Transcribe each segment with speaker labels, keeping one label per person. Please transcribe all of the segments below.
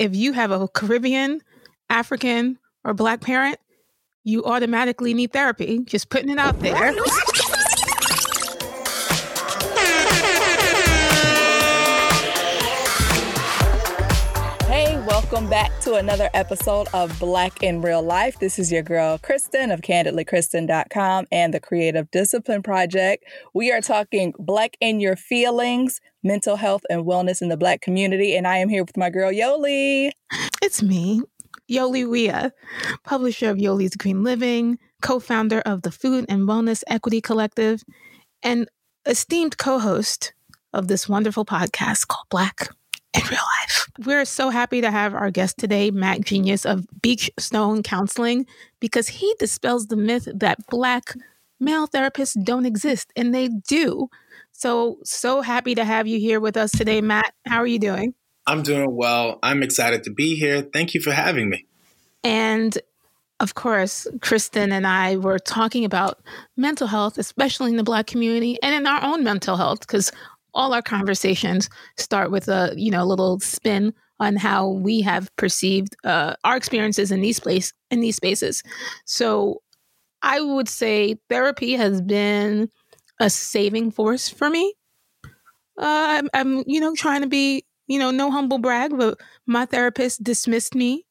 Speaker 1: if you have a Caribbean, African, or Black parent, you automatically need therapy. Just putting it out there.
Speaker 2: Welcome back to another episode of Black in Real Life. This is your girl, Kristen of candidlykristen.com and the Creative Discipline Project. We are talking Black in Your Feelings, mental health and wellness in the Black community. And I am here with my girl, Yoli.
Speaker 1: It's me, Yoli Ouiya, publisher of Yoli's Green Living, co founder of the Food and Wellness Equity Collective, and esteemed co host of this wonderful podcast called Black in real life. We're so happy to have our guest today, Matt Genius of Beachstone Counseling, because he dispels the myth that Black male therapists don't exist, and they do. So, so happy to have you here with us today, Matt. How are you doing?
Speaker 3: I'm doing well. I'm excited to be here. Thank you for having me.
Speaker 1: And of course, Kristen and I were talking about mental health, especially in the Black community and in our own mental health, because all our conversations start with a you know little spin on how we have perceived uh, our experiences in these place in these spaces. So I would say therapy has been a saving force for me. Uh, I'm, I'm, you know, trying to be, you know, no humble brag, but my therapist dismissed me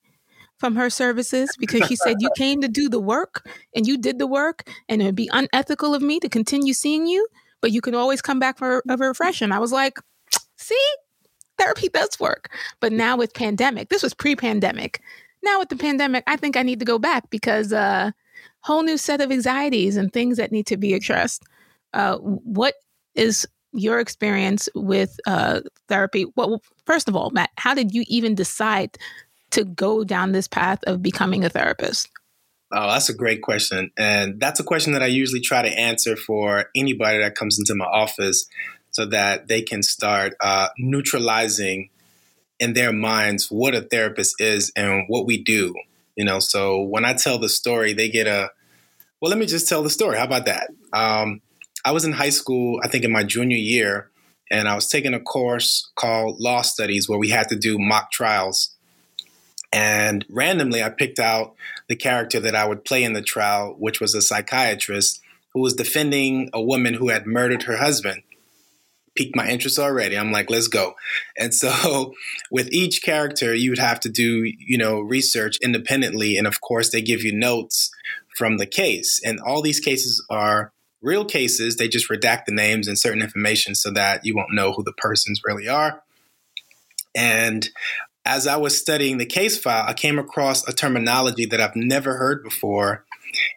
Speaker 1: from her services because she said you came to do the work and you did the work, and it would be unethical of me to continue seeing you but you can always come back for a refresh. And I was like, see, therapy does work. But now with pandemic, this was pre-pandemic. Now with the pandemic, I think I need to go back because uh whole new set of anxieties and things that need to be addressed. Uh, what is your experience with uh, therapy? Well, first of all, Matt, how did you even decide to go down this path of becoming a therapist?
Speaker 3: Oh, that's a great question. And that's a question that I usually try to answer for anybody that comes into my office so that they can start uh, neutralizing in their minds what a therapist is and what we do. You know, so when I tell the story, they get a, well, let me just tell the story. How about that? Um, I was in high school, I think in my junior year, and I was taking a course called Law Studies where we had to do mock trials and randomly, I picked out the character that I would play in the trial, which was a psychiatrist who was defending a woman who had murdered her husband. Piqued my interest already. I'm like, let's go. And so, with each character, you would have to do, you know, research independently. And of course, they give you notes from the case. And all these cases are real cases. They just redact the names and certain information so that you won't know who the persons really are. And as I was studying the case file, I came across a terminology that I've never heard before.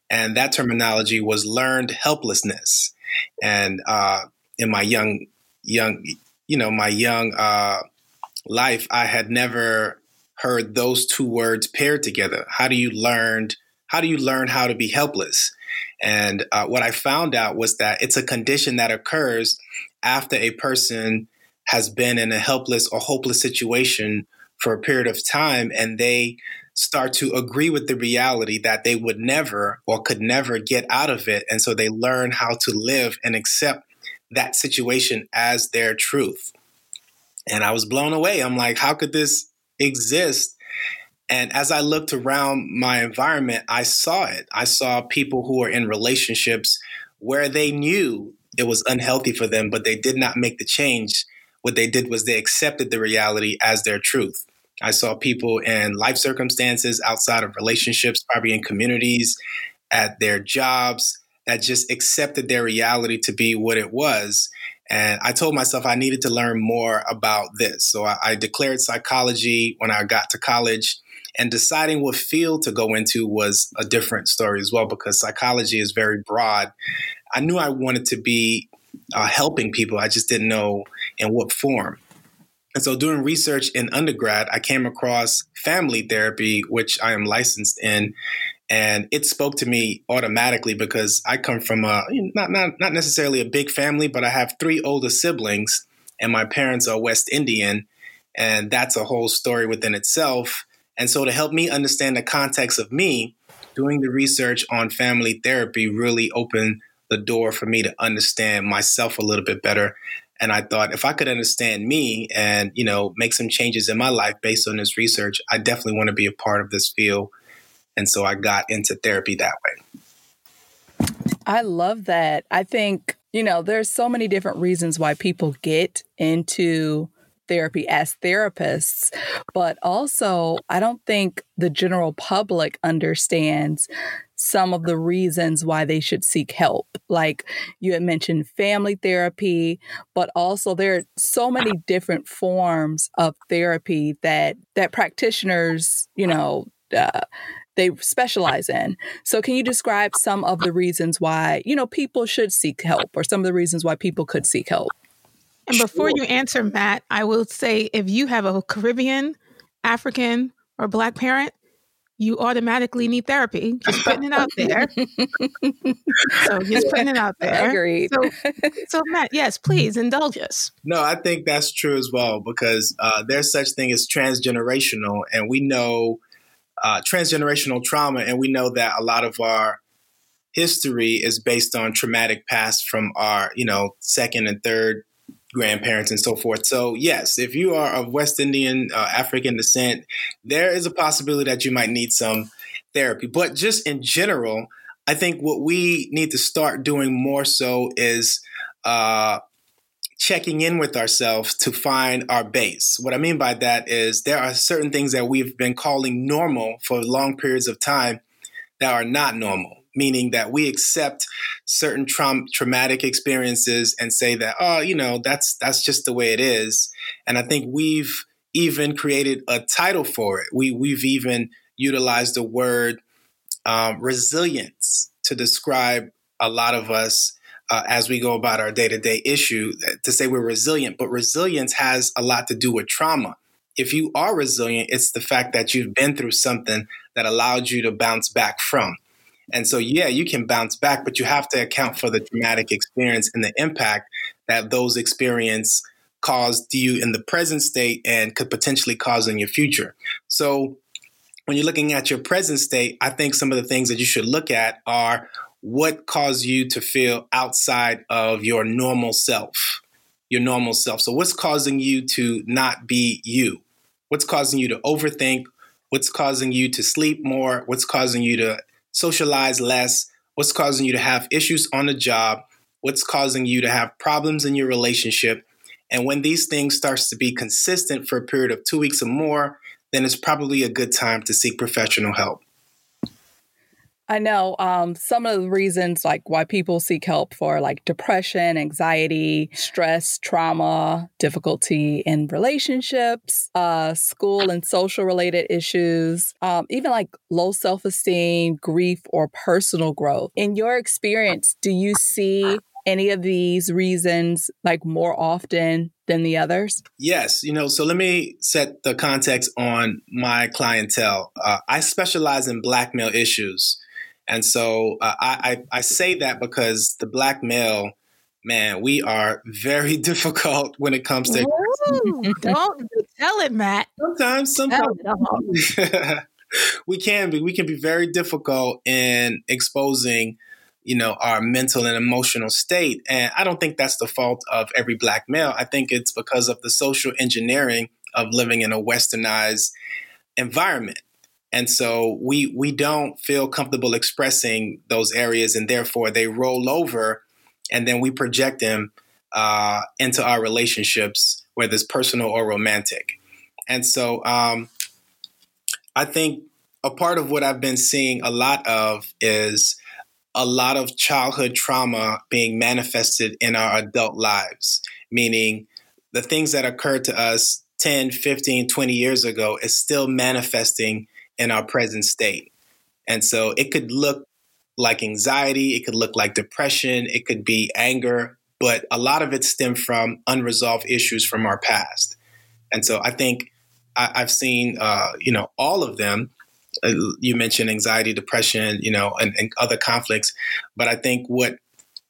Speaker 3: And that terminology was learned helplessness. And uh, in my young, young, you know, my young uh, life, I had never heard those two words paired together. How do you learn? How do you learn how to be helpless? And uh, what I found out was that it's a condition that occurs after a person has been in a helpless or hopeless situation for a period of time and they start to agree with the reality that they would never or could never get out of it. And so they learn how to live and accept that situation as their truth. And I was blown away. I'm like, how could this exist? And as I looked around my environment, I saw it. I saw people who were in relationships where they knew it was unhealthy for them, but they did not make the change. What they did was they accepted the reality as their truth. I saw people in life circumstances outside of relationships, probably in communities, at their jobs, that just accepted their reality to be what it was. And I told myself I needed to learn more about this. So I, I declared psychology when I got to college. And deciding what field to go into was a different story as well, because psychology is very broad. I knew I wanted to be uh, helping people, I just didn't know in what form. And so, doing research in undergrad, I came across family therapy, which I am licensed in, and it spoke to me automatically because I come from a not not not necessarily a big family, but I have three older siblings, and my parents are West Indian, and that's a whole story within itself. And so, to help me understand the context of me, doing the research on family therapy really opened the door for me to understand myself a little bit better And I thought if I could understand me and, you know, make some changes in my life based on this research, I definitely want to be a part of this field. And so I got into therapy that way.
Speaker 2: I love that. I think, you know, there's so many different reasons why people get into therapy as therapists, but also I don't think the general public understands some of the reasons why they should seek help. Like you had mentioned family therapy, but also there are so many different forms of therapy that that practitioners, you know, uh, they specialize in. So can you describe some of the reasons why, you know, people should seek help or some of the reasons why people could seek help?
Speaker 1: And before sure. you answer, Matt, I will say if you have a Caribbean, African, or Black parent, you automatically need therapy. Just putting it out there. so just putting it out there.
Speaker 2: Agreed.
Speaker 1: So, so Matt, yes, please indulge us.
Speaker 3: No, I think that's true as well because uh, there's such thing as transgenerational, and we know uh, transgenerational trauma, and we know that a lot of our history is based on traumatic past from our, you know, second and third grandparents and so forth. So, yes, if you are of West Indian, uh, African descent, there is a possibility that you might need some therapy. But just in general, I think what we need to start doing more so is uh, checking in with ourselves to find our base. What I mean by that is there are certain things that we've been calling normal for long periods of time that are not normal meaning that we accept certain tra- traumatic experiences and say that oh you know that's that's just the way it is. And i think we've even created a title for it. We we've even utilized the word um, resilience to describe a lot of us uh, as we go about our day-to-day issue to say we're resilient. But resilience has a lot to do with trauma. If you are resilient it's the fact that you've been through something that allowed you to bounce back from and so, yeah, you can bounce back, but you have to account for the traumatic experience and the impact that those experiences caused you in the present state and could potentially cause in your future. So, when you're looking at your present state, I think some of the things that you should look at are what caused you to feel outside of your normal self, your normal self. So, what's causing you to not be you? What's causing you to overthink? What's causing you to sleep more? What's causing you to socialize less, what's causing you to have issues on the job, what's causing you to have problems in your relationship. And when these things starts to be consistent for a period of 2 weeks or more, then it's probably a good time to seek professional help.
Speaker 2: I know um, some of the reasons like why people seek help for like depression, anxiety, stress, trauma, difficulty in relationships, uh, school and social related issues, um, even like low self esteem, grief, or personal growth. In your experience, do you see any of these reasons like more often than the others?
Speaker 3: Yes. You know, so let me set the context on my clientele. Uh, I specialize in black male issues. And so uh, I, I, I say that because the black male, man, we are very difficult when it comes to.
Speaker 1: Ooh, don't tell it, Matt.
Speaker 3: Sometimes, sometimes we can be. We can be very difficult in exposing, you know, our mental and emotional state. And I don't think that's the fault of every black male. I think it's because of the social engineering of living in a westernized environment and so we we don't feel comfortable expressing those areas and therefore they roll over and then we project them uh, into our relationships whether it's personal or romantic. And so um, i think a part of what i've been seeing a lot of is a lot of childhood trauma being manifested in our adult lives meaning the things that occurred to us 10 15 20 years ago is still manifesting in our present state. And so it could look like anxiety, it could look like depression, it could be anger, but a lot of it stemmed from unresolved issues from our past. And so I think I, have seen, uh, you know, all of them. Uh, you mentioned anxiety, depression, you know, and, and other conflicts. But I think what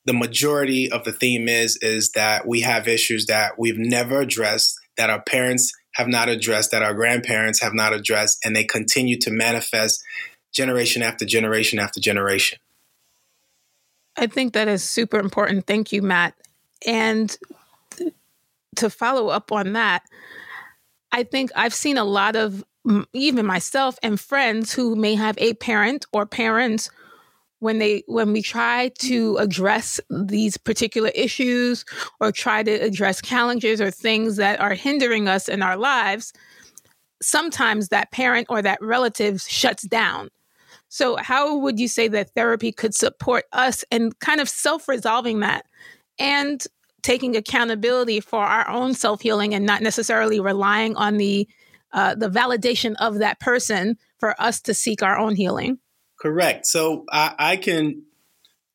Speaker 3: the majority of the theme is, is that we have issues that we've never addressed, that our parents have not addressed, that our grandparents have not addressed, and they continue to manifest generation after generation after generation.
Speaker 1: I think that is super important. Thank you, Matt. And to follow up on that, I think I've seen a lot of even myself and friends who may have a parent or parents when they when we try to address these particular issues or try to address challenges or things that are hindering us in our lives sometimes that parent or that relative shuts down so how would you say that therapy could support us in kind of self-resolving that and taking accountability for our own self-healing and not necessarily relying on the uh, the validation of that person for us to seek our own healing.
Speaker 3: Correct. So I, I can,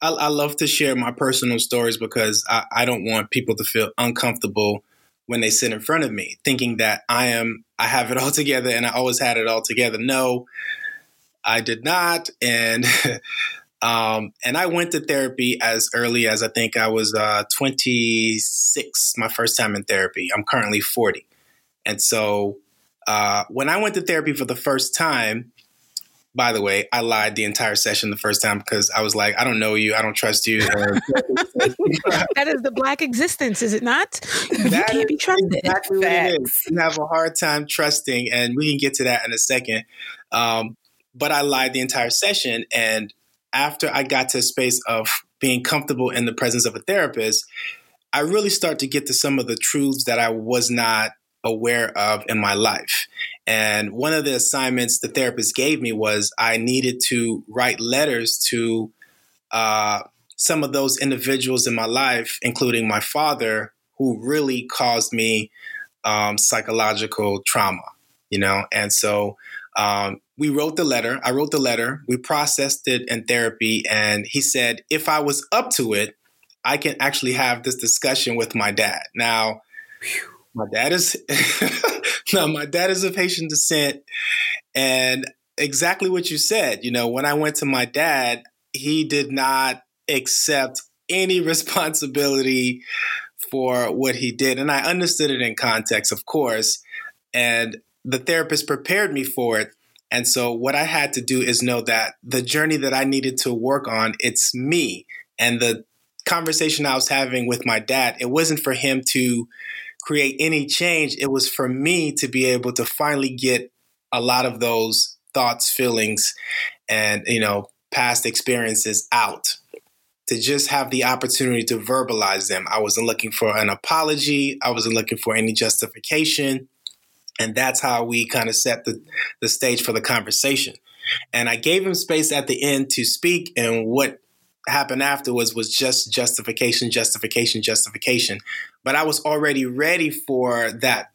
Speaker 3: I, I, love to share my personal stories because I, I don't want people to feel uncomfortable when they sit in front of me, thinking that I am, I have it all together and I always had it all together. No, I did not. And, um, and I went to therapy as early as I think I was uh, 26, my first time in therapy. I'm currently 40. And so uh, when I went to therapy for the first time, by the way, I lied the entire session the first time because I was like, I don't know you, I don't trust you.
Speaker 1: that is the black existence, is it not? You that can't be trusted.
Speaker 3: Exactly what it is. You have a hard time trusting, and we can get to that in a second. Um, but I lied the entire session, and after I got to a space of being comfortable in the presence of a therapist, I really start to get to some of the truths that I was not aware of in my life. And one of the assignments the therapist gave me was I needed to write letters to uh, some of those individuals in my life, including my father, who really caused me um, psychological trauma, you know? And so um, we wrote the letter. I wrote the letter. We processed it in therapy. And he said, if I was up to it, I can actually have this discussion with my dad. Now, Whew my dad is no, my dad is of Haitian descent, and exactly what you said. You know, when I went to my dad, he did not accept any responsibility for what he did, and I understood it in context, of course, and the therapist prepared me for it. And so what I had to do is know that the journey that I needed to work on, it's me. And the conversation I was having with my dad, it wasn't for him to create any change, it was for me to be able to finally get a lot of those thoughts, feelings, and, you know, past experiences out to just have the opportunity to verbalize them. I wasn't looking for an apology, I wasn't looking for any justification. And that's how we kind of set the, the stage for the conversation. And I gave him space at the end to speak, and what happened afterwards was just justification, justification, justification. But I was already ready for that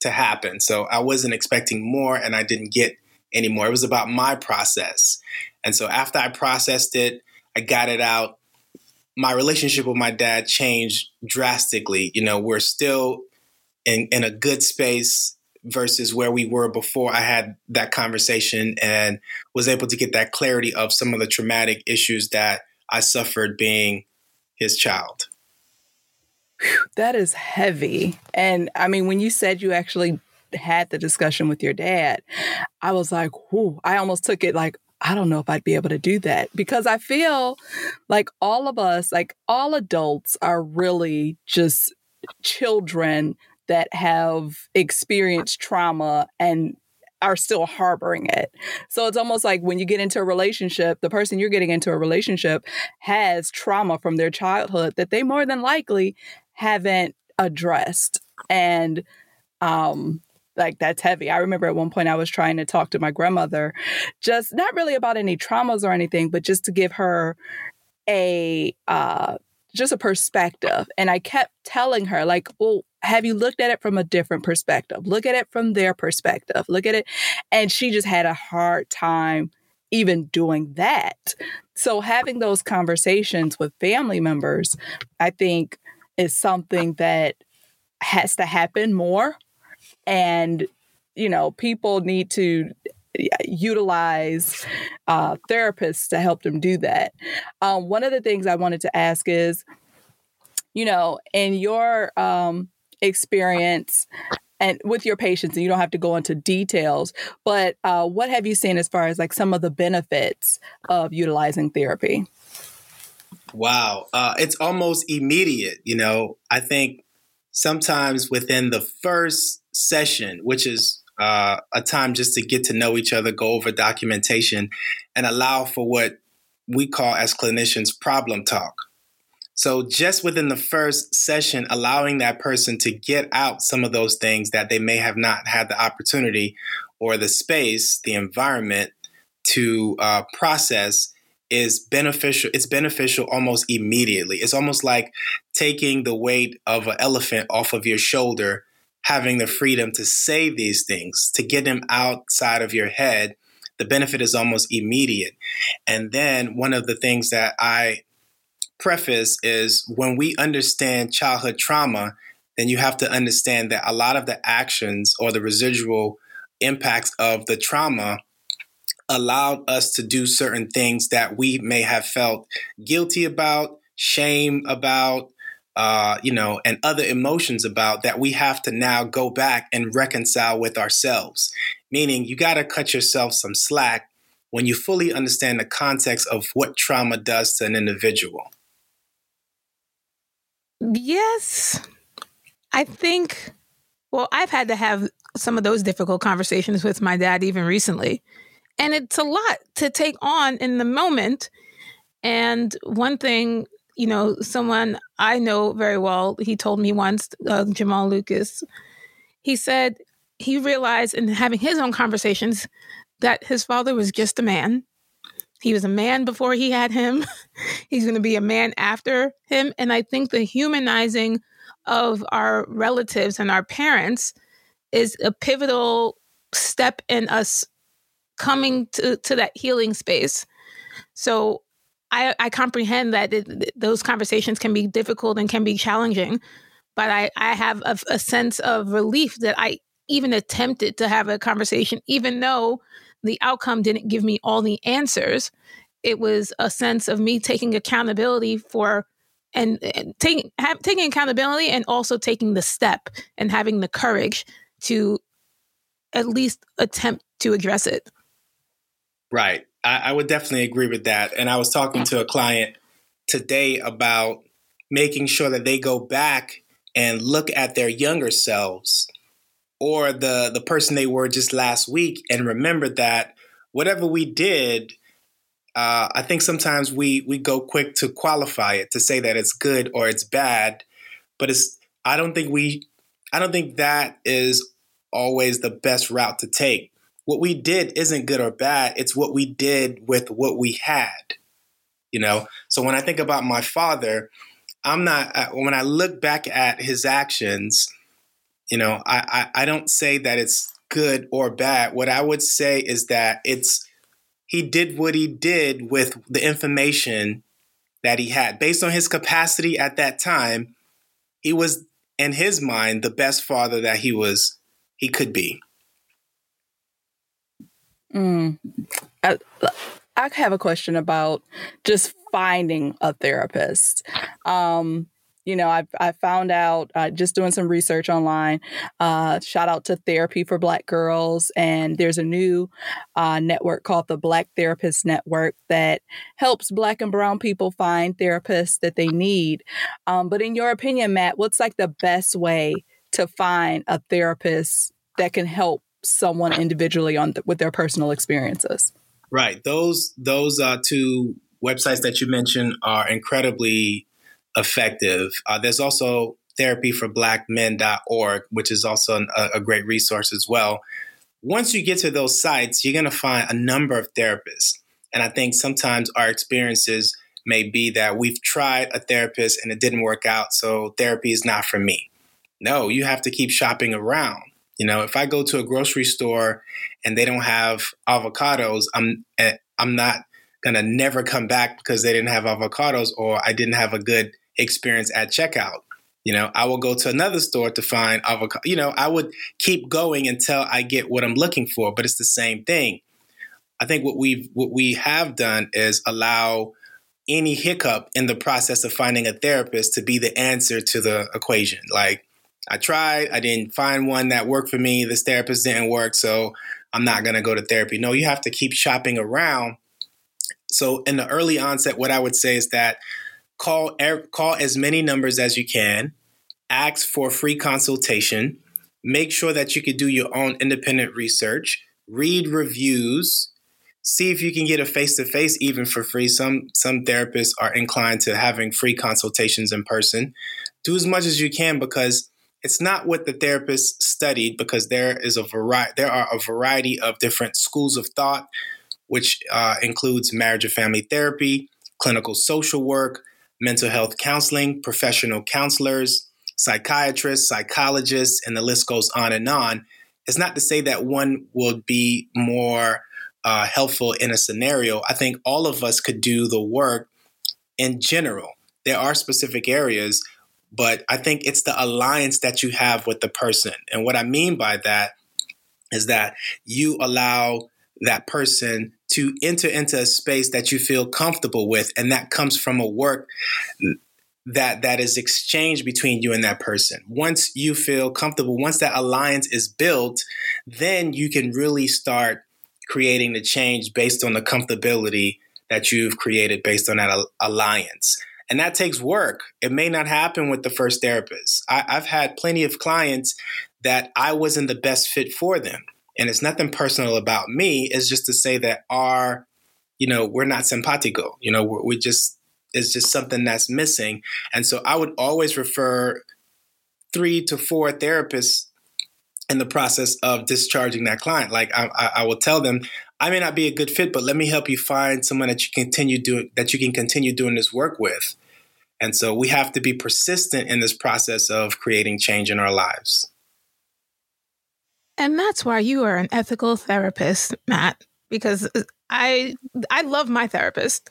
Speaker 3: to happen. So I wasn't expecting more and I didn't get any more. It was about my process. And so after I processed it, I got it out. My relationship with my dad changed drastically. You know, we're still in, in a good space versus where we were before I had that conversation and was able to get that clarity of some of the traumatic issues that I suffered being his child.
Speaker 2: That is heavy. And I mean, when you said you actually had the discussion with your dad, I was like, whoo, I almost took it like, I don't know if I'd be able to do that because I feel like all of us, like all adults, are really just children that have experienced trauma and are still harboring it. So it's almost like when you get into a relationship, the person you're getting into a relationship has trauma from their childhood that they more than likely haven't addressed. And um like that's heavy. I remember at one point I was trying to talk to my grandmother just not really about any traumas or anything, but just to give her a uh just a perspective. And I kept telling her, like, well, have you looked at it from a different perspective? Look at it from their perspective. Look at it. And she just had a hard time even doing that. So having those conversations with family members, I think is something that has to happen more. And, you know, people need to utilize uh, therapists to help them do that. Um, one of the things I wanted to ask is, you know, in your um, experience and with your patients, and you don't have to go into details, but uh, what have you seen as far as like some of the benefits of utilizing therapy?
Speaker 3: Wow, uh, it's almost immediate. You know, I think sometimes within the first session, which is uh, a time just to get to know each other, go over documentation, and allow for what we call as clinicians problem talk. So, just within the first session, allowing that person to get out some of those things that they may have not had the opportunity or the space, the environment to uh, process is beneficial. It's beneficial almost immediately. It's almost like taking the weight of an elephant off of your shoulder, having the freedom to say these things, to get them outside of your head. The benefit is almost immediate. And then one of the things that I preface is when we understand childhood trauma, then you have to understand that a lot of the actions or the residual impacts of the trauma allowed us to do certain things that we may have felt guilty about, shame about, uh, you know, and other emotions about that we have to now go back and reconcile with ourselves. Meaning, you got to cut yourself some slack when you fully understand the context of what trauma does to an individual.
Speaker 1: Yes. I think, well, I've had to have some of those difficult conversations with my dad even recently. And it's a lot to take on in the moment. And one thing, you know, someone I know very well, he told me once, uh, Jamal Lucas, he said he realized in having his own conversations that his father was just a man. He was a man before he had him. He's going to be a man after him. And I think the humanizing of our relatives and our parents is a pivotal step in us coming to, to that healing space. So I, I comprehend that it, those conversations can be difficult and can be challenging, but I, I have a, a sense of relief that I even attempted to have a conversation, even though the outcome didn't give me all the answers. It was a sense of me taking accountability for and, and taking have, taking accountability and also taking the step and having the courage to at least attempt to address it.
Speaker 3: Right. I, I would definitely agree with that. And I was talking to a client today about making sure that they go back and look at their younger selves or the the person they were just last week and remember that whatever we did uh, i think sometimes we we go quick to qualify it to say that it's good or it's bad but it's i don't think we i don't think that is always the best route to take what we did isn't good or bad. It's what we did with what we had, you know? So when I think about my father, I'm not, uh, when I look back at his actions, you know, I, I, I don't say that it's good or bad. What I would say is that it's, he did what he did with the information that he had. Based on his capacity at that time, he was, in his mind, the best father that he was, he could be.
Speaker 2: Mm. I, I have a question about just finding a therapist. Um, you know, I I found out uh, just doing some research online. Uh, shout out to Therapy for Black Girls, and there's a new uh, network called the Black Therapist Network that helps Black and Brown people find therapists that they need. Um, but in your opinion, Matt, what's like the best way to find a therapist that can help someone individually on th- with their personal experiences.
Speaker 3: Right. Those those uh, two websites that you mentioned are incredibly effective. Uh, there's also therapy for blackmen.org, which is also an, a, a great resource as well. Once you get to those sites, you're going to find a number of therapists. And I think sometimes our experiences may be that we've tried a therapist and it didn't work out, so therapy is not for me. No, you have to keep shopping around. You know, if I go to a grocery store and they don't have avocados, I'm eh, I'm not gonna never come back because they didn't have avocados or I didn't have a good experience at checkout. You know, I will go to another store to find avocado. You know, I would keep going until I get what I'm looking for. But it's the same thing. I think what we've what we have done is allow any hiccup in the process of finding a therapist to be the answer to the equation. Like I tried, I didn't find one that worked for me. This therapist didn't work, so I'm not going to go to therapy. No, you have to keep shopping around. So in the early onset, what I would say is that call call as many numbers as you can ask for free consultation. Make sure that you can do your own independent research, read reviews, see if you can get a face to face even for free. Some some therapists are inclined to having free consultations in person. Do as much as you can because it's not what the therapist studied because there is a variety there are a variety of different schools of thought which uh, includes marriage and family therapy clinical social work mental health counseling professional counselors psychiatrists psychologists and the list goes on and on. It's not to say that one will be more uh, helpful in a scenario. I think all of us could do the work in general. There are specific areas but I think it's the alliance that you have with the person. And what I mean by that is that you allow that person to enter into a space that you feel comfortable with and that comes from a work that that is exchanged between you and that person once you feel comfortable once that alliance is built then you can really start creating the change based on the comfortability that you've created based on that alliance and that takes work. It may not happen with the first therapist. I, I've had plenty of clients that I wasn't the best fit for them. And it's nothing personal about me. It's just to say that our, you know, we're not simpatico. You know, we just, it's just something that's missing. And so I would always refer three to four therapists in the process of discharging that client. Like I, I, will tell them, I may not be a good fit, but let me help you find someone that you continue doing that you can continue doing this work with. And so we have to be persistent in this process of creating change in our lives.
Speaker 1: And that's why you are an ethical therapist, Matt, because uh, I I love my therapist.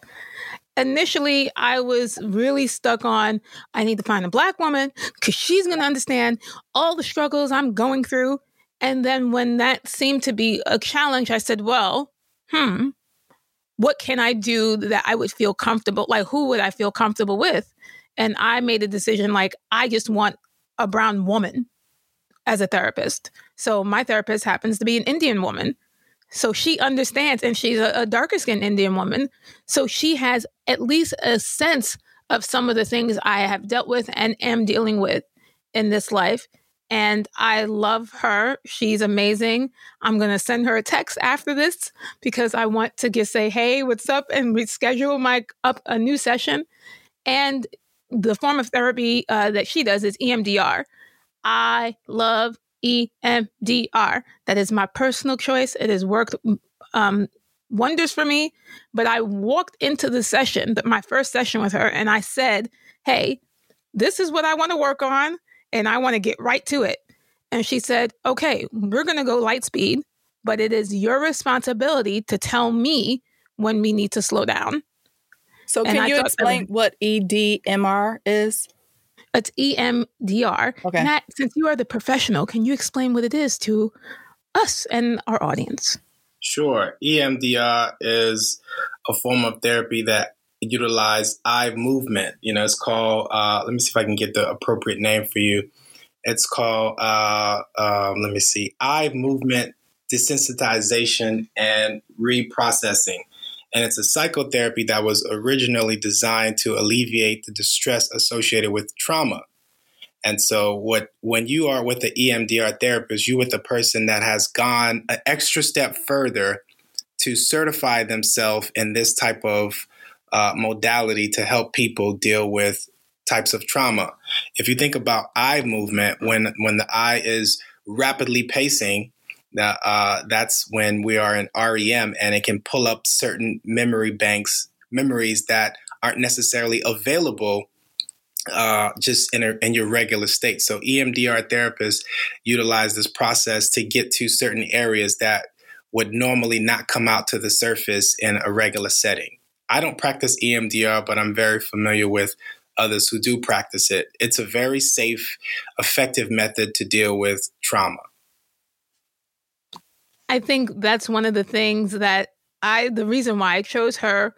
Speaker 1: Initially, I was really stuck on I need to find a black woman cuz she's going to understand all the struggles I'm going through and then when that seemed to be a challenge, I said, well, hmm, what can I do that I would feel comfortable? Like, who would I feel comfortable with? And I made a decision like, I just want a brown woman as a therapist. So my therapist happens to be an Indian woman. So she understands, and she's a, a darker skinned Indian woman. So she has at least a sense of some of the things I have dealt with and am dealing with in this life and I love her. She's amazing. I'm going to send her a text after this because I want to just say, "Hey, what's up?" and reschedule my up a new session. And the form of therapy uh, that she does is EMDR. I love EMDR. That is my personal choice. It has worked um, wonders for me. But I walked into the session, my first session with her, and I said, "Hey, this is what I want to work on." And I want to get right to it. And she said, Okay, we're going to go light speed, but it is your responsibility to tell me when we need to slow down.
Speaker 2: So, and can I you explain what EDMR is?
Speaker 1: It's EMDR. Okay. Matt, since you are the professional, can you explain what it is to us and our audience?
Speaker 3: Sure. EMDR is a form of therapy that utilize eye movement. You know, it's called, uh, let me see if I can get the appropriate name for you. It's called, uh, um, let me see, eye movement desensitization and reprocessing. And it's a psychotherapy that was originally designed to alleviate the distress associated with trauma. And so, what when you are with the EMDR therapist, you with a person that has gone an extra step further to certify themselves in this type of uh, modality to help people deal with types of trauma. If you think about eye movement, when when the eye is rapidly pacing, that uh, that's when we are in REM, and it can pull up certain memory banks, memories that aren't necessarily available uh, just in, a, in your regular state. So EMDR therapists utilize this process to get to certain areas that would normally not come out to the surface in a regular setting. I don't practice EMDR, but I'm very familiar with others who do practice it. It's a very safe, effective method to deal with trauma.
Speaker 1: I think that's one of the things that I, the reason why I chose her,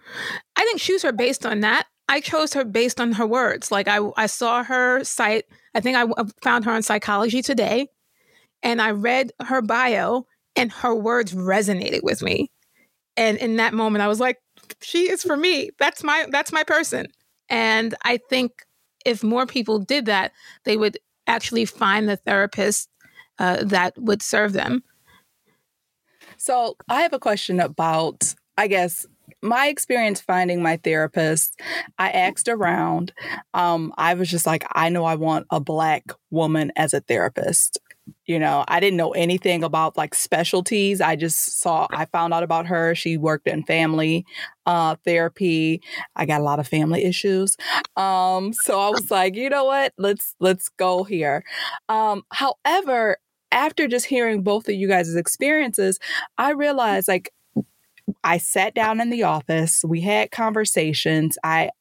Speaker 1: I didn't choose her based on that. I chose her based on her words. Like I, I saw her site. I think I found her on Psychology Today, and I read her bio, and her words resonated with me. And in that moment, I was like, she is for me. That's my that's my person. And I think if more people did that, they would actually find the therapist uh, that would serve them.
Speaker 2: So, I have a question about, I guess, my experience finding my therapist, I asked around. Um, I was just like, I know I want a black woman as a therapist. You know, I didn't know anything about like specialties. I just saw, I found out about her. She worked in family uh, therapy. I got a lot of family issues. Um, so I was like, you know what? Let's let's go here. Um, however, after just hearing both of you guys' experiences, I realized like I sat down in the office, we had conversations. I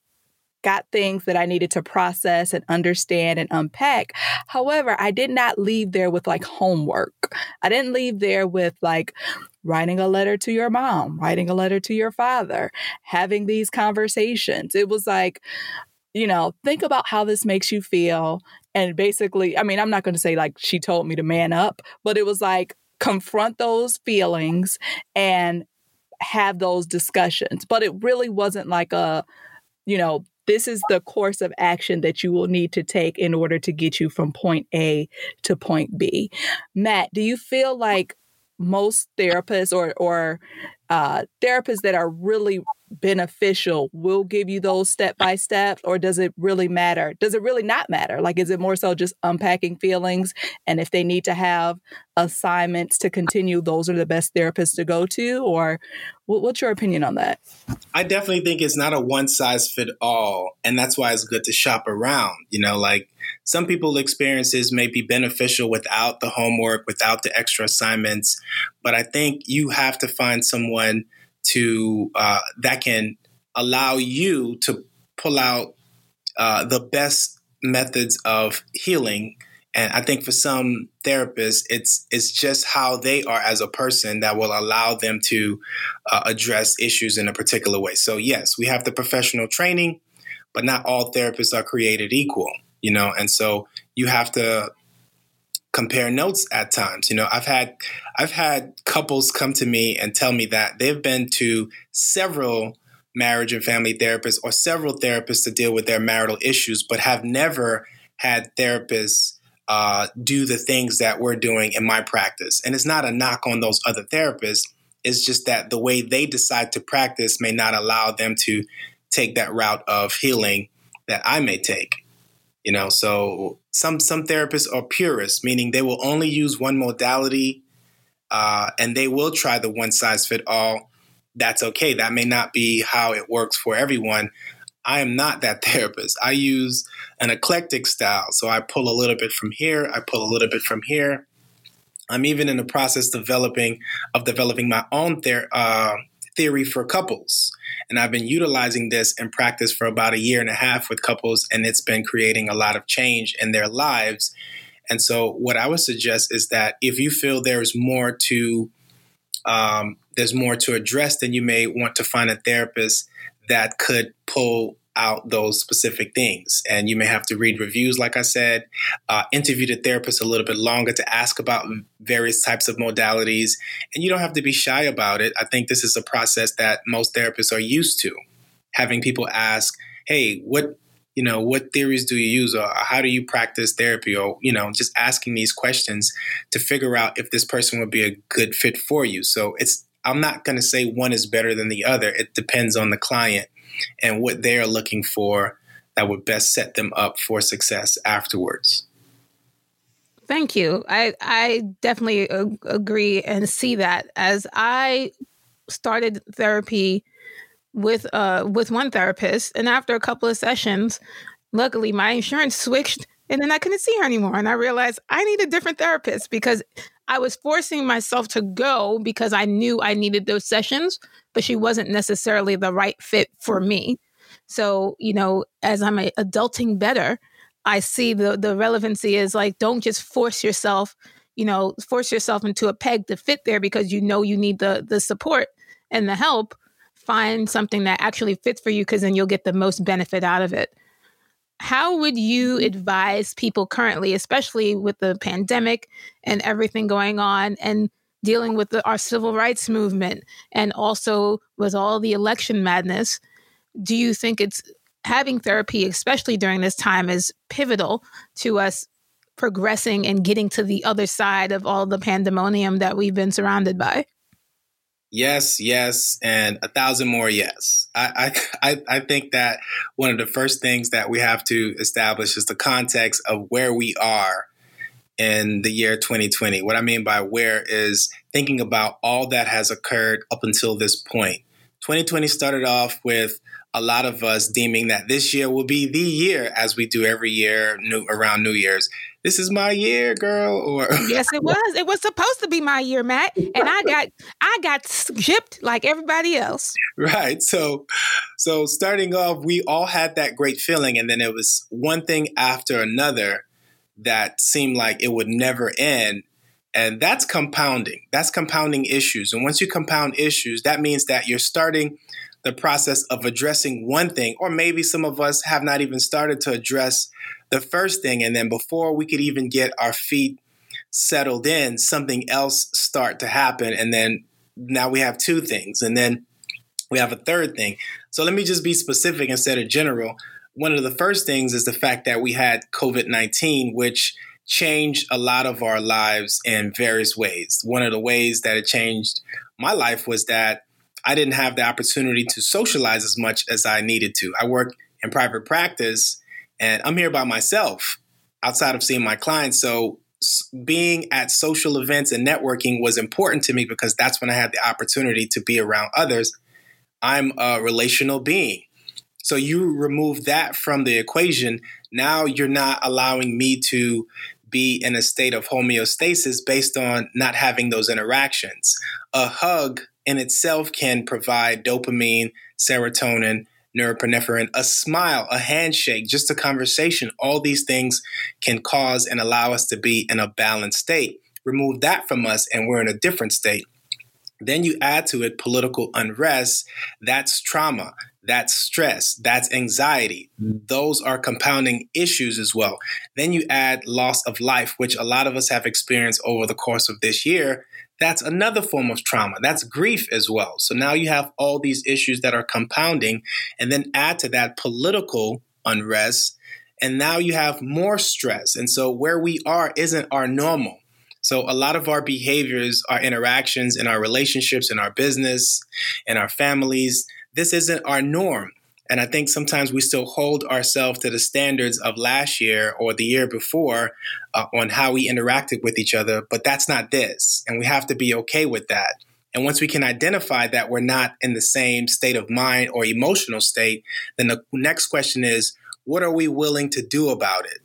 Speaker 2: got things that I needed to process and understand and unpack. However, I did not leave there with like homework. I didn't leave there with like writing a letter to your mom, writing a letter to your father, having these conversations. It was like, you know, think about how this makes you feel. And basically, I mean, I'm not going to say like she told me to man up, but it was like, confront those feelings and have those discussions. But it really wasn't like a, you know, this is the course of action that you will need to take in order to get you from point A to point B. Matt, do you feel like most therapists or or uh, therapists that are really beneficial will give you those step by steps or does it really matter? Does it really not matter? Like is it more so just unpacking feelings? And if they need to have assignments to continue those are the best therapists to go to? Or what's your opinion on that?
Speaker 3: I definitely think it's not a one size fit all and that's why it's good to shop around you know like some people experiences may be beneficial without the homework without the extra assignments but i think you have to find someone to uh, that can allow you to pull out uh, the best methods of healing. And I think for some therapists, it's it's just how they are as a person that will allow them to uh, address issues in a particular way. So yes, we have the professional training, but not all therapists are created equal. You know, and so you have to compare notes at times. You know, I've had I've had couples come to me and tell me that they've been to several marriage and family therapists or several therapists to deal with their marital issues, but have never had therapists uh, do the things that we're doing in my practice. And it's not a knock on those other therapists. It's just that the way they decide to practice may not allow them to take that route of healing that I may take. You know, so some some therapists are purists, meaning they will only use one modality, uh, and they will try the one size fit all. That's okay. That may not be how it works for everyone. I am not that therapist. I use an eclectic style, so I pull a little bit from here, I pull a little bit from here. I'm even in the process developing of developing my own ther- uh, theory for couples. And I've been utilizing this in practice for about a year and a half with couples, and it's been creating a lot of change in their lives. And so, what I would suggest is that if you feel there's more to um, there's more to address, then you may want to find a therapist that could pull out those specific things. And you may have to read reviews, like I said, uh, interview the therapist a little bit longer to ask about various types of modalities. And you don't have to be shy about it. I think this is a process that most therapists are used to having people ask, hey, what you know what theories do you use or how do you practice therapy or you know just asking these questions to figure out if this person would be a good fit for you so it's i'm not going to say one is better than the other it depends on the client and what they are looking for that would best set them up for success afterwards.
Speaker 1: Thank you. I I definitely agree and see that as I started therapy with uh with one therapist and after a couple of sessions luckily my insurance switched and then I couldn't see her anymore and I realized I need a different therapist because I was forcing myself to go because I knew I needed those sessions but she wasn't necessarily the right fit for me. So, you know, as I'm adulting better, I see the the relevancy is like don't just force yourself, you know, force yourself into a peg to fit there because you know you need the the support and the help. Find something that actually fits for you because then you'll get the most benefit out of it. How would you mm-hmm. advise people currently, especially with the pandemic and everything going on and dealing with the, our civil rights movement and also with all the election madness, do you think it's having therapy, especially during this time, is pivotal to us progressing and getting to the other side of all the pandemonium that we've been surrounded by.
Speaker 3: Yes, yes, and a thousand more yes. I, I I think that one of the first things that we have to establish is the context of where we are in the year 2020. What I mean by where is thinking about all that has occurred up until this point. 2020 started off with a lot of us deeming that this year will be the year, as we do every year new, around New Year's. This is my year, girl. Or
Speaker 1: yes, it was. It was supposed to be my year, Matt, and I got I got shipped like everybody else.
Speaker 3: Right. So, so starting off, we all had that great feeling, and then it was one thing after another that seemed like it would never end. And that's compounding. That's compounding issues. And once you compound issues, that means that you're starting the process of addressing one thing, or maybe some of us have not even started to address the first thing. And then before we could even get our feet settled in, something else start to happen. And then now we have two things. And then we have a third thing. So let me just be specific instead of general. One of the first things is the fact that we had COVID 19, which changed a lot of our lives in various ways. One of the ways that it changed my life was that I didn't have the opportunity to socialize as much as I needed to. I work in private practice and I'm here by myself outside of seeing my clients. So being at social events and networking was important to me because that's when I had the opportunity to be around others. I'm a relational being. So you remove that from the equation. Now you're not allowing me to be in a state of homeostasis based on not having those interactions. A hug in itself can provide dopamine, serotonin, norepinephrine, a smile, a handshake, just a conversation. All these things can cause and allow us to be in a balanced state. Remove that from us, and we're in a different state. Then you add to it political unrest. That's trauma. That's stress. That's anxiety. Those are compounding issues as well. Then you add loss of life, which a lot of us have experienced over the course of this year that's another form of trauma. That's grief as well. So now you have all these issues that are compounding, and then add to that political unrest, and now you have more stress. And so where we are isn't our normal. So a lot of our behaviors, our interactions in our relationships, in our business, in our families, this isn't our norm. And I think sometimes we still hold ourselves to the standards of last year or the year before uh, on how we interacted with each other, but that's not this. And we have to be okay with that. And once we can identify that we're not in the same state of mind or emotional state, then the next question is what are we willing to do about it?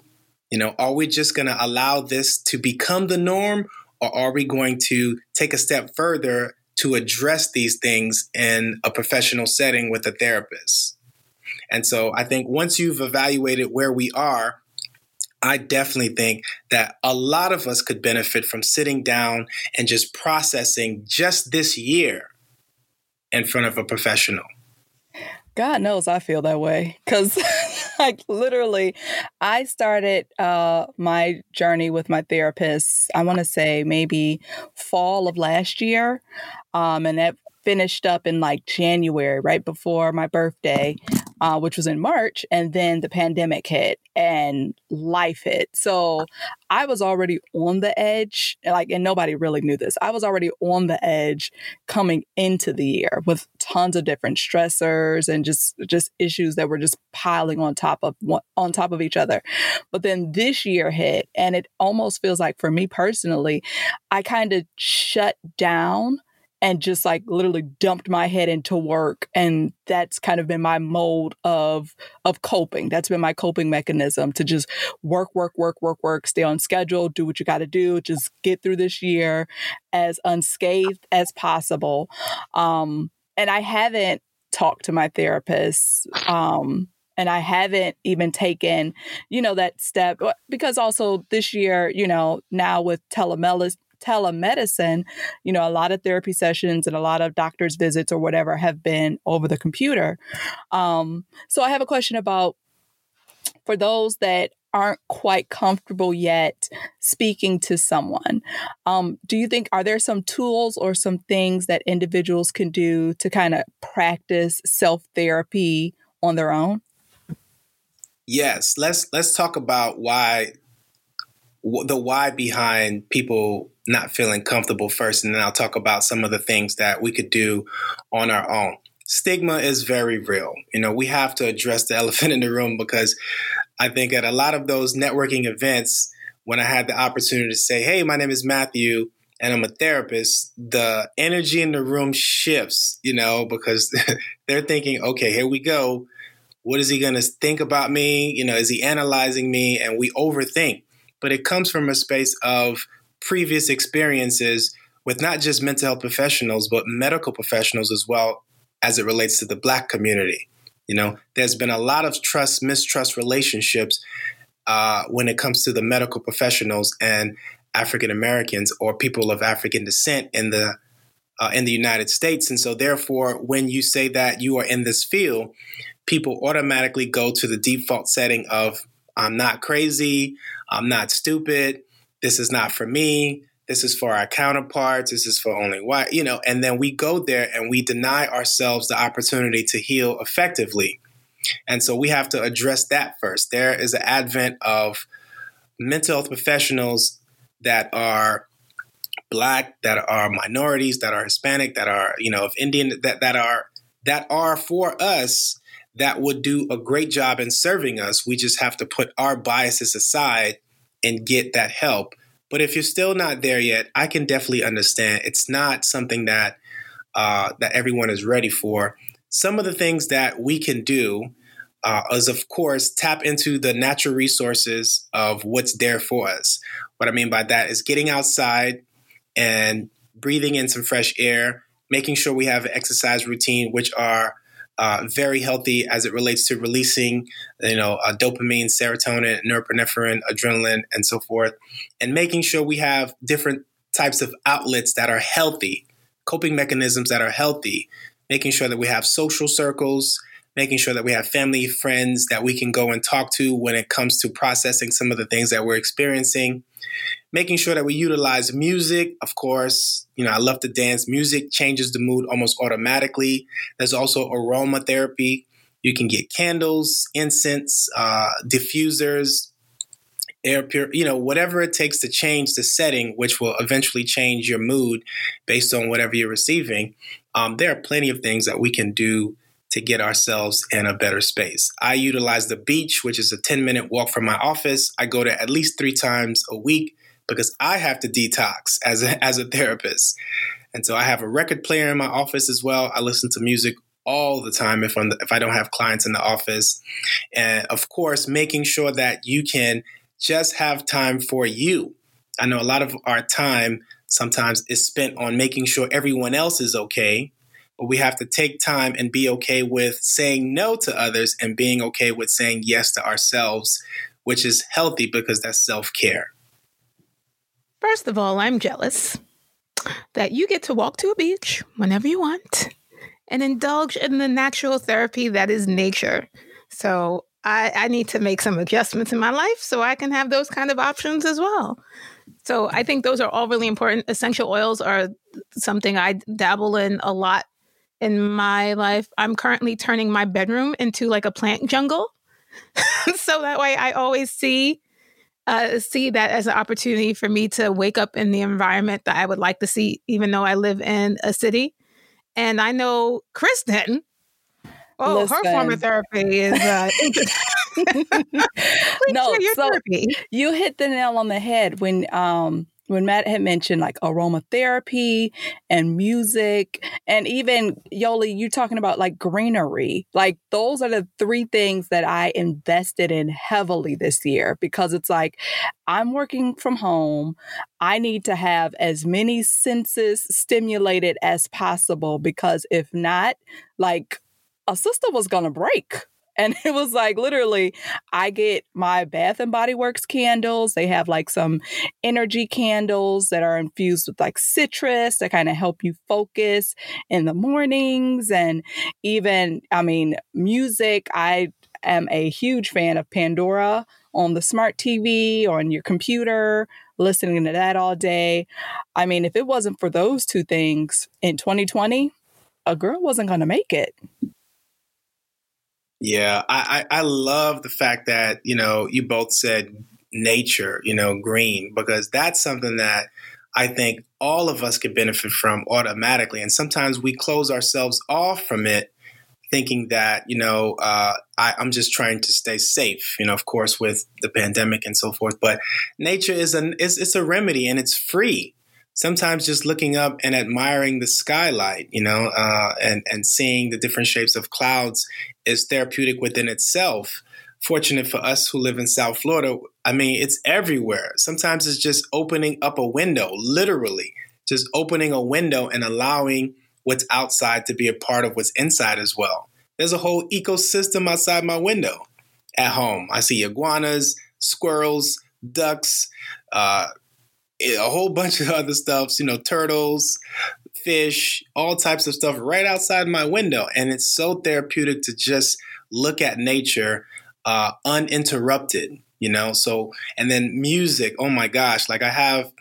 Speaker 3: You know, are we just going to allow this to become the norm or are we going to take a step further to address these things in a professional setting with a therapist? And so I think once you've evaluated where we are, I definitely think that a lot of us could benefit from sitting down and just processing just this year in front of a professional.
Speaker 2: God knows I feel that way because, like, literally, I started uh, my journey with my therapist, I want to say maybe fall of last year. Um, and that finished up in like January, right before my birthday uh, which was in March, and then the pandemic hit and life hit. So I was already on the edge, like, and nobody really knew this. I was already on the edge coming into the year with tons of different stressors and just just issues that were just piling on top of on top of each other. But then this year hit, and it almost feels like for me personally, I kind of shut down and just like literally dumped my head into work and that's kind of been my mode of of coping. That's been my coping mechanism to just work work work work work stay on schedule do what you got to do just get through this year as unscathed as possible. Um and i haven't talked to my therapist um and I haven't even taken, you know, that step because also this year, you know, now with telemedicine, telemedicine, you know, a lot of therapy sessions and a lot of doctor's visits or whatever have been over the computer. Um, so I have a question about for those that aren't quite comfortable yet speaking to someone. Um, do you think are there some tools or some things that individuals can do to kind of practice self therapy on their own?
Speaker 3: Yes, let's let's talk about why the why behind people not feeling comfortable first, and then I'll talk about some of the things that we could do on our own. Stigma is very real. You know, we have to address the elephant in the room because I think at a lot of those networking events, when I had the opportunity to say, "Hey, my name is Matthew," and I'm a therapist, the energy in the room shifts, you know, because they're thinking, okay, here we go. What is he going to think about me? You know, is he analyzing me? And we overthink. But it comes from a space of previous experiences with not just mental health professionals, but medical professionals as well as it relates to the Black community. You know, there's been a lot of trust, mistrust relationships uh, when it comes to the medical professionals. And African Americans or people of African descent in the uh, in the United States. And so, therefore, when you say that you are in this field, people automatically go to the default setting of I'm not crazy, I'm not stupid, this is not for me, this is for our counterparts, this is for only white, you know, and then we go there and we deny ourselves the opportunity to heal effectively. And so we have to address that first. There is an advent of mental health professionals that are black, that are minorities, that are Hispanic, that are you know of Indian, that that are that are for us that would do a great job in serving us. We just have to put our biases aside and get that help. But if you're still not there yet, I can definitely understand. It's not something that uh, that everyone is ready for. Some of the things that we can do uh, is, of course, tap into the natural resources of what's there for us. What I mean by that is getting outside and breathing in some fresh air, making sure we have an exercise routine, which are uh, very healthy as it relates to releasing, you know, uh, dopamine, serotonin, norepinephrine, adrenaline, and so forth, and making sure we have different types of outlets that are healthy, coping mechanisms that are healthy, making sure that we have social circles making sure that we have family, friends that we can go and talk to when it comes to processing some of the things that we're experiencing. Making sure that we utilize music, of course. You know, I love to dance. Music changes the mood almost automatically. There's also aromatherapy. You can get candles, incense, uh, diffusers, air pure, you know, whatever it takes to change the setting, which will eventually change your mood based on whatever you're receiving. Um, there are plenty of things that we can do to get ourselves in a better space. I utilize the beach, which is a 10 minute walk from my office. I go there at least three times a week because I have to detox as a, as a therapist. And so I have a record player in my office as well. I listen to music all the time if I'm if I don't have clients in the office. And of course, making sure that you can just have time for you. I know a lot of our time sometimes is spent on making sure everyone else is okay but we have to take time and be okay with saying no to others and being okay with saying yes to ourselves, which is healthy because that's self care.
Speaker 1: First of all, I'm jealous that you get to walk to a beach whenever you want and indulge in the natural therapy that is nature. So I, I need to make some adjustments in my life so I can have those kind of options as well. So I think those are all really important. Essential oils are something I dabble in a lot in my life. I'm currently turning my bedroom into like a plant jungle. so that way I always see uh, see that as an opportunity for me to wake up in the environment that I would like to see, even though I live in a city. And I know Kristen. Oh, Listen. her form of therapy is. Uh,
Speaker 2: no, so therapy. you hit the nail on the head when um, when Matt had mentioned like aromatherapy and music, and even Yoli, you talking about like greenery. Like those are the three things that I invested in heavily this year because it's like I'm working from home. I need to have as many senses stimulated as possible because if not, like a system was going to break and it was like literally, I get my Bath and Body Works candles. They have like some energy candles that are infused with like citrus that kind of help you focus in the mornings. And even, I mean, music. I am a huge fan of Pandora on the smart TV on your computer, listening to that all day. I mean, if it wasn't for those two things in 2020, a girl wasn't going to make it.
Speaker 3: Yeah, I, I, I love the fact that you know you both said nature, you know, green, because that's something that I think all of us could benefit from automatically. And sometimes we close ourselves off from it, thinking that, you know, uh, I, I'm just trying to stay safe, you know, of course, with the pandemic and so forth. But nature is an is it's a remedy and it's free. Sometimes just looking up and admiring the skylight, you know, uh, and and seeing the different shapes of clouds is therapeutic within itself fortunate for us who live in South Florida, I mean, it's everywhere. Sometimes it's just opening up a window, literally, just opening a window and allowing what's outside to be a part of what's inside as well. There's a whole ecosystem outside my window at home. I see iguanas, squirrels, ducks, uh, a whole bunch of other stuffs, you know, turtles, fish, all types of stuff right outside my window. And it's so therapeutic to just look at nature uh, uninterrupted, you know? So, and then music, oh my gosh, like I have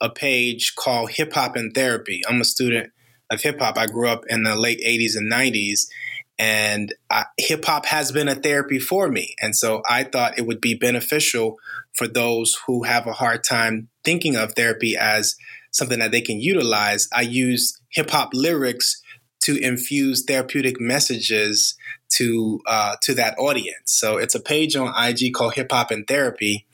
Speaker 3: a page called Hip Hop and Therapy. I'm a student of hip hop. I grew up in the late 80s and 90s, and hip hop has been a therapy for me. And so I thought it would be beneficial for those who have a hard time thinking of therapy as something that they can utilize. I use hip hop lyrics to infuse therapeutic messages to uh, to that audience. So it's a page on IG called Hip Hop and Therapy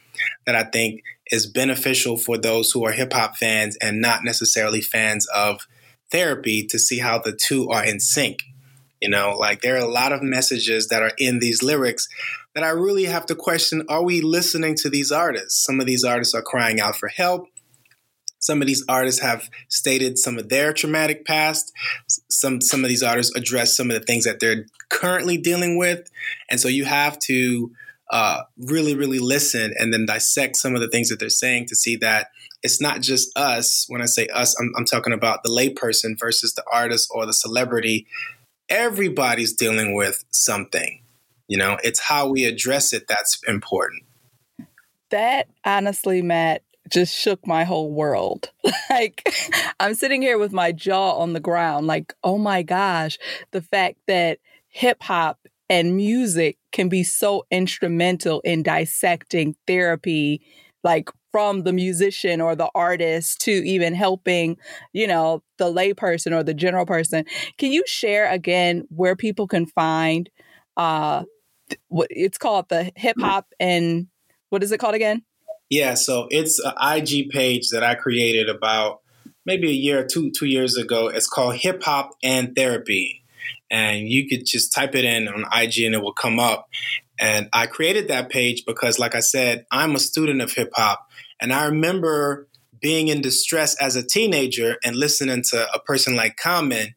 Speaker 3: that I think is beneficial for those who are hip hop fans and not necessarily fans of therapy to see how the two are in sync. You know, like there are a lot of messages that are in these lyrics that I really have to question are we listening to these artists? Some of these artists are crying out for help. Some of these artists have stated some of their traumatic past. Some some of these artists address some of the things that they're currently dealing with, and so you have to uh, really really listen and then dissect some of the things that they're saying to see that it's not just us. When I say us, I'm, I'm talking about the layperson versus the artist or the celebrity. Everybody's dealing with something. You know, it's how we address it that's important.
Speaker 2: That honestly, Matt, just shook my whole world. like, I'm sitting here with my jaw on the ground, like, oh my gosh, the fact that hip hop and music can be so instrumental in dissecting therapy, like from the musician or the artist to even helping, you know, the layperson or the general person. Can you share again where people can find uh what it's called the hip hop and what is it called again?
Speaker 3: Yeah, so it's an IG page that I created about maybe a year or two two years ago. It's called Hip Hop and Therapy, and you could just type it in on IG and it will come up. And I created that page because, like I said, I'm a student of hip hop, and I remember being in distress as a teenager and listening to a person like Common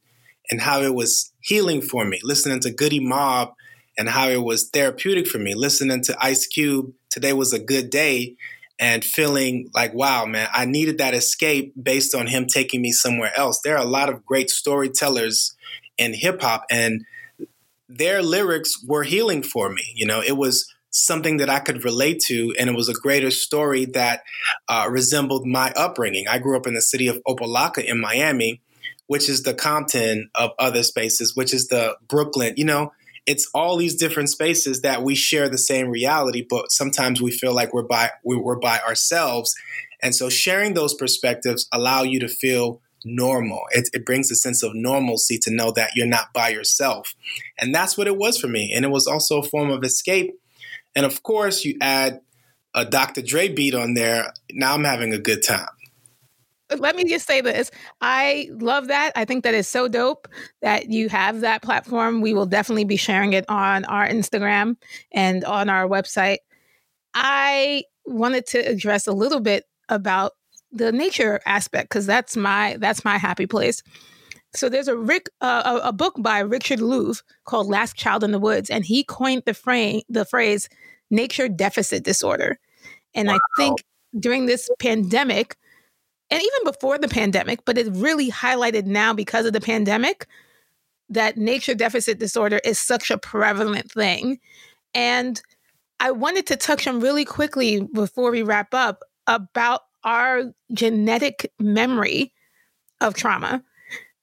Speaker 3: and how it was healing for me, listening to Goodie Mob and how it was therapeutic for me, listening to Ice Cube, Today Was a Good Day, and feeling like, wow, man, I needed that escape based on him taking me somewhere else. There are a lot of great storytellers in hip hop, and their lyrics were healing for me. You know, it was something that I could relate to, and it was a greater story that uh, resembled my upbringing. I grew up in the city of Opa-locka in Miami, which is the Compton of other spaces, which is the Brooklyn. You know, it's all these different spaces that we share the same reality, but sometimes we feel like we're by we're by ourselves. And so sharing those perspectives allow you to feel normal. It, it, brings a sense of normalcy to know that you're not by yourself. And that's what it was for me. And it was also a form of escape. And of course, you add a Dr. Dre beat on there. Now I'm having a good time
Speaker 1: let me just say this. I love that. I think that is so dope that you have that platform. We will definitely be sharing it on our Instagram and on our website. I wanted to address a little bit about the nature aspect because that's my that's my happy place. So there's a Rick uh, a, a book by Richard Louv called Last Child in the Woods, and he coined the frame the phrase nature deficit disorder. And wow. I think during this pandemic, and even before the pandemic, but it really highlighted now because of the pandemic that nature deficit disorder is such a prevalent thing. And I wanted to touch on really quickly before we wrap up about our genetic memory of trauma.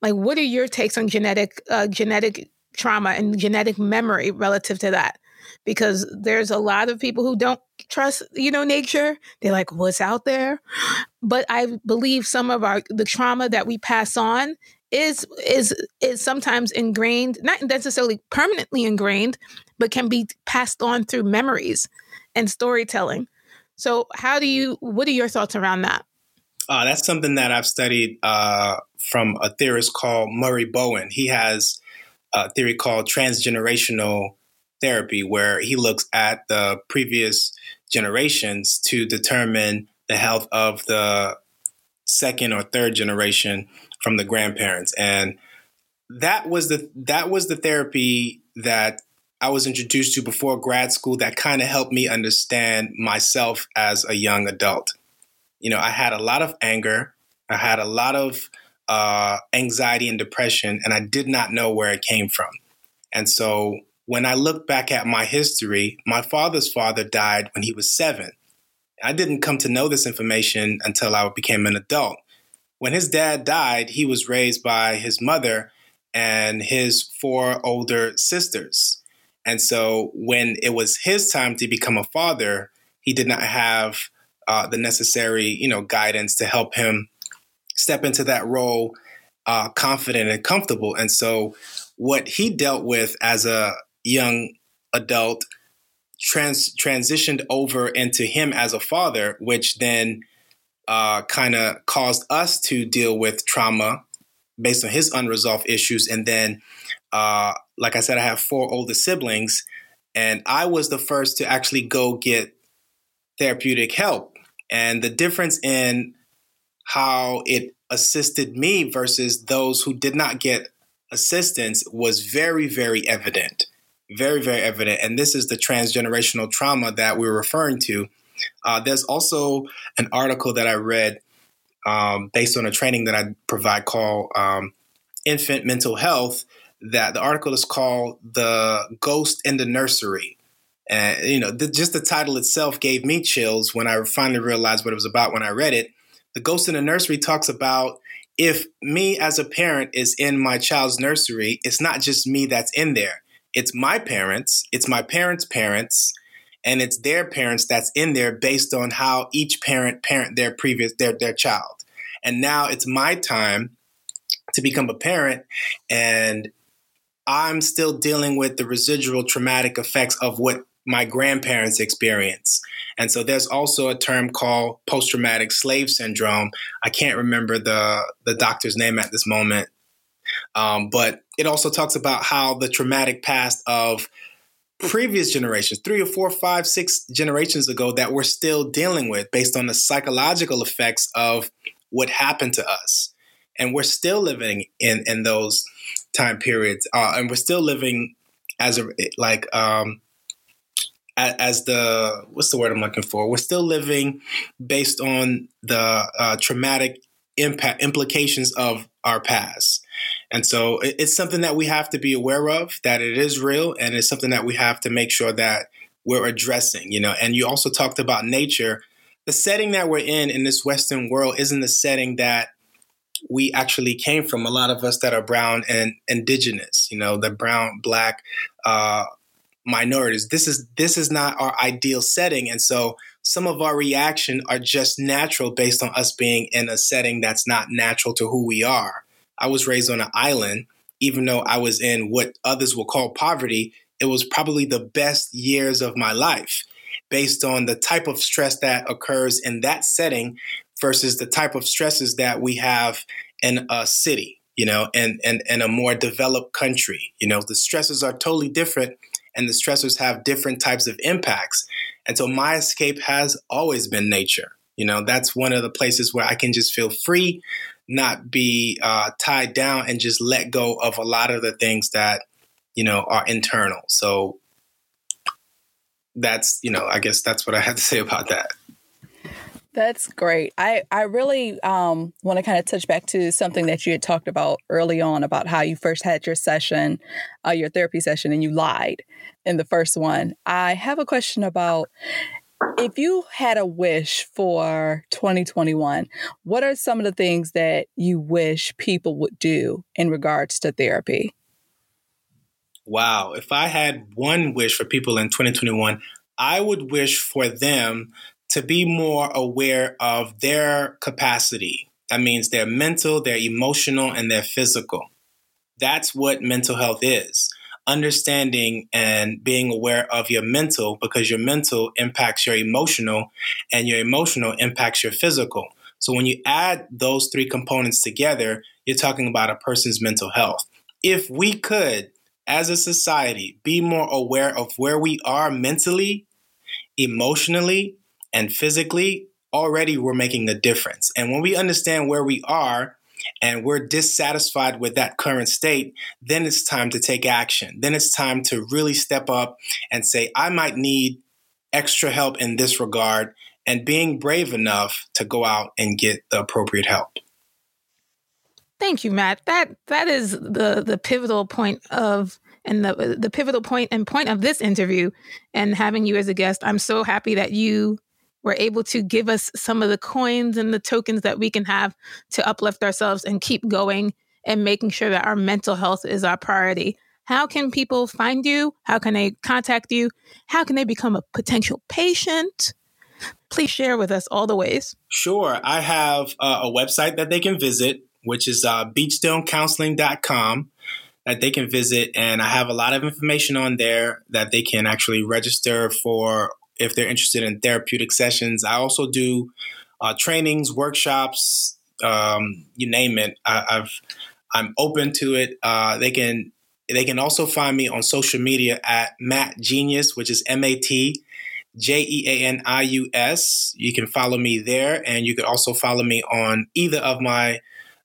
Speaker 1: Like, what are your takes on genetic uh, genetic trauma and genetic memory relative to that? Because there's a lot of people who don't trust, you know, nature. They're like, what's out there? But I believe some of our the trauma that we pass on is is is sometimes ingrained, not necessarily permanently ingrained, but can be passed on through memories and storytelling. So, how do you? What are your thoughts around that?
Speaker 3: Uh, that's something that I've studied uh, from a theorist called Murray Bowen. He has a theory called transgenerational therapy, where he looks at the previous generations to determine the health of the second or third generation from the grandparents and that was the that was the therapy that I was introduced to before grad school that kind of helped me understand myself as a young adult. You know, I had a lot of anger, I had a lot of uh, anxiety and depression, and I did not know where it came from. And so when I look back at my history, my father's father died when he was seven. I didn't come to know this information until I became an adult. When his dad died, he was raised by his mother and his four older sisters. And so when it was his time to become a father, he did not have uh, the necessary, you know, guidance to help him step into that role uh, confident and comfortable. And so what he dealt with as a young adult trans- transitioned over into him as a father, which then uh, kind of caused us to deal with trauma based on his unresolved issues. And then, uh, like I said, I have four older siblings, and I was the first to actually go get therapeutic help. And the difference in how it assisted me versus those who did not get assistance was very, very evident very, very evident. And this is the transgenerational trauma that we're referring to. Uh, there's also an article that I read um, based on a training that I provide called um, Infant Mental Health. That the article is called "The Ghost in the Nursery," and you know, the, just the title itself gave me chills when I finally realized what it was about when I read it. The Ghost in the Nursery talks about if me as a parent is in my child's nursery, it's not just me that's in there it's my parents, it's my parents' parents, and it's their parents that's in there based on how each parent parent their previous their their child. And now it's my time to become a parent and I'm still dealing with the residual traumatic effects of what my grandparents experience. And so there's also a term called post traumatic slave syndrome. I can't remember the the doctor's name at this moment. Um, but it also talks about how the traumatic past of previous generations, three or four, five, six generations ago, that we're still dealing with based on the psychological effects of what happened to us. And we're still living in, in those time periods. Uh, and we're still living as a, like, um, as the what's the word I'm looking for? We're still living based on the uh, traumatic impact implications of our past. And so it's something that we have to be aware of that it is real and it's something that we have to make sure that we're addressing, you know. And you also talked about nature. The setting that we're in in this Western world isn't the setting that we actually came from. A lot of us that are brown and indigenous, you know, the brown, black uh, minorities. This is this is not our ideal setting, and so some of our reaction are just natural based on us being in a setting that's not natural to who we are. I was raised on an island, even though I was in what others will call poverty, it was probably the best years of my life based on the type of stress that occurs in that setting versus the type of stresses that we have in a city, you know, and, and, and a more developed country. You know, the stresses are totally different and the stressors have different types of impacts. And so my escape has always been nature. You know, that's one of the places where I can just feel free not be uh, tied down and just let go of a lot of the things that you know are internal. So that's you know I guess that's what I have to say about that.
Speaker 2: That's great. I, I really um, want to kind of touch back to something that you had talked about early on about how you first had your session, uh, your therapy session, and you lied in the first one. I have a question about if you had a wish for 2021, what are some of the things that you wish people would do in regards to therapy?
Speaker 3: Wow. If I had one wish for people in 2021, I would wish for them to be more aware of their capacity. That means their mental, their emotional, and their physical. That's what mental health is. Understanding and being aware of your mental because your mental impacts your emotional and your emotional impacts your physical. So when you add those three components together, you're talking about a person's mental health. If we could, as a society, be more aware of where we are mentally, emotionally, and physically, already we're making a difference. And when we understand where we are and we're dissatisfied with that current state, then it's time to take action. Then it's time to really step up and say, I might need extra help in this regard and being brave enough to go out and get the appropriate help.
Speaker 1: Thank you, Matt. That that is the the pivotal point of and the the pivotal point and point of this interview and having you as a guest. I'm so happy that you were able to give us some of the coins and the tokens that we can have to uplift ourselves and keep going and making sure that our mental health is our priority. How can people find you? How can they contact you? How can they become a potential patient? Please share with us all the ways.
Speaker 3: Sure. I have uh, a website that they can visit, which is uh, beachstonecounseling.com that they can visit. And I have a lot of information on there that they can actually register for if they're interested in therapeutic sessions. I also do uh, trainings, workshops, um, you name it. I, have I'm open to it. Uh, they can they can also find me on social media at Matt Genius, which is M A T J E A N I U S. You can follow me there, and you can also follow me on either of my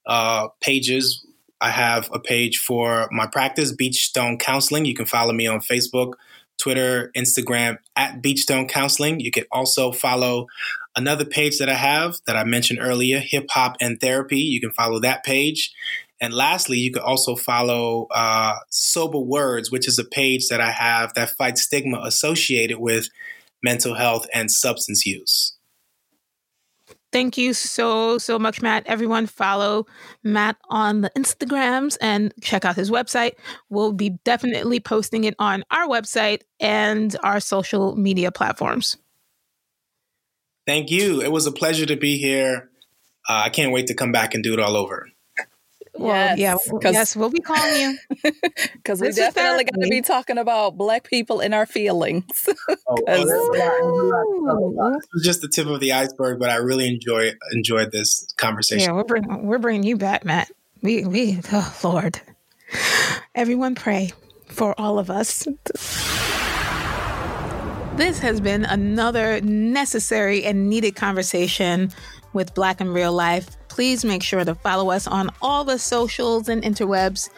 Speaker 3: uh, pages. I have a page for my practice, Beachstone Counseling. You can follow me on Facebook, Twitter, Instagram at Beachstone Counseling. You can also follow another page that I have that I mentioned earlier, Hip Hop and Therapy. You can follow that page. And lastly, you can also follow uh, Sober Words, which is a page that I have that fights stigma associated with mental health, and substance use.
Speaker 1: Thank you so, so much, Matt. Everyone follow Matt on the Instagrams and check out his website. We'll be definitely posting it on our website and our social media platforms.
Speaker 3: Thank you. It was a pleasure to be here. Uh, I can't wait to come back and do it all over.
Speaker 1: Well, yes, yeah, yes, we'll be calling you
Speaker 2: because we definitely got to be talking about Black people and our feelings. oh,
Speaker 3: this was just the tip of the iceberg, but I really enjoy enjoyed this conversation.
Speaker 1: Yeah, we're bringing we're bringing you back, Matt. We we oh Lord, everyone pray for all of us. This has been another necessary and needed conversation with Black in Real Life please make sure to follow us on all the socials and interwebs,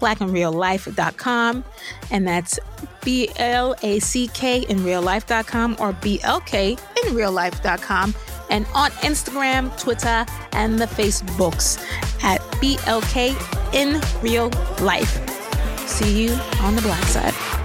Speaker 1: blackinreallife.com. And that's B L A C K in reallife.com or B L K in reallife.com. And on Instagram, Twitter, and the Facebooks at BLK in real life. See you on the black side.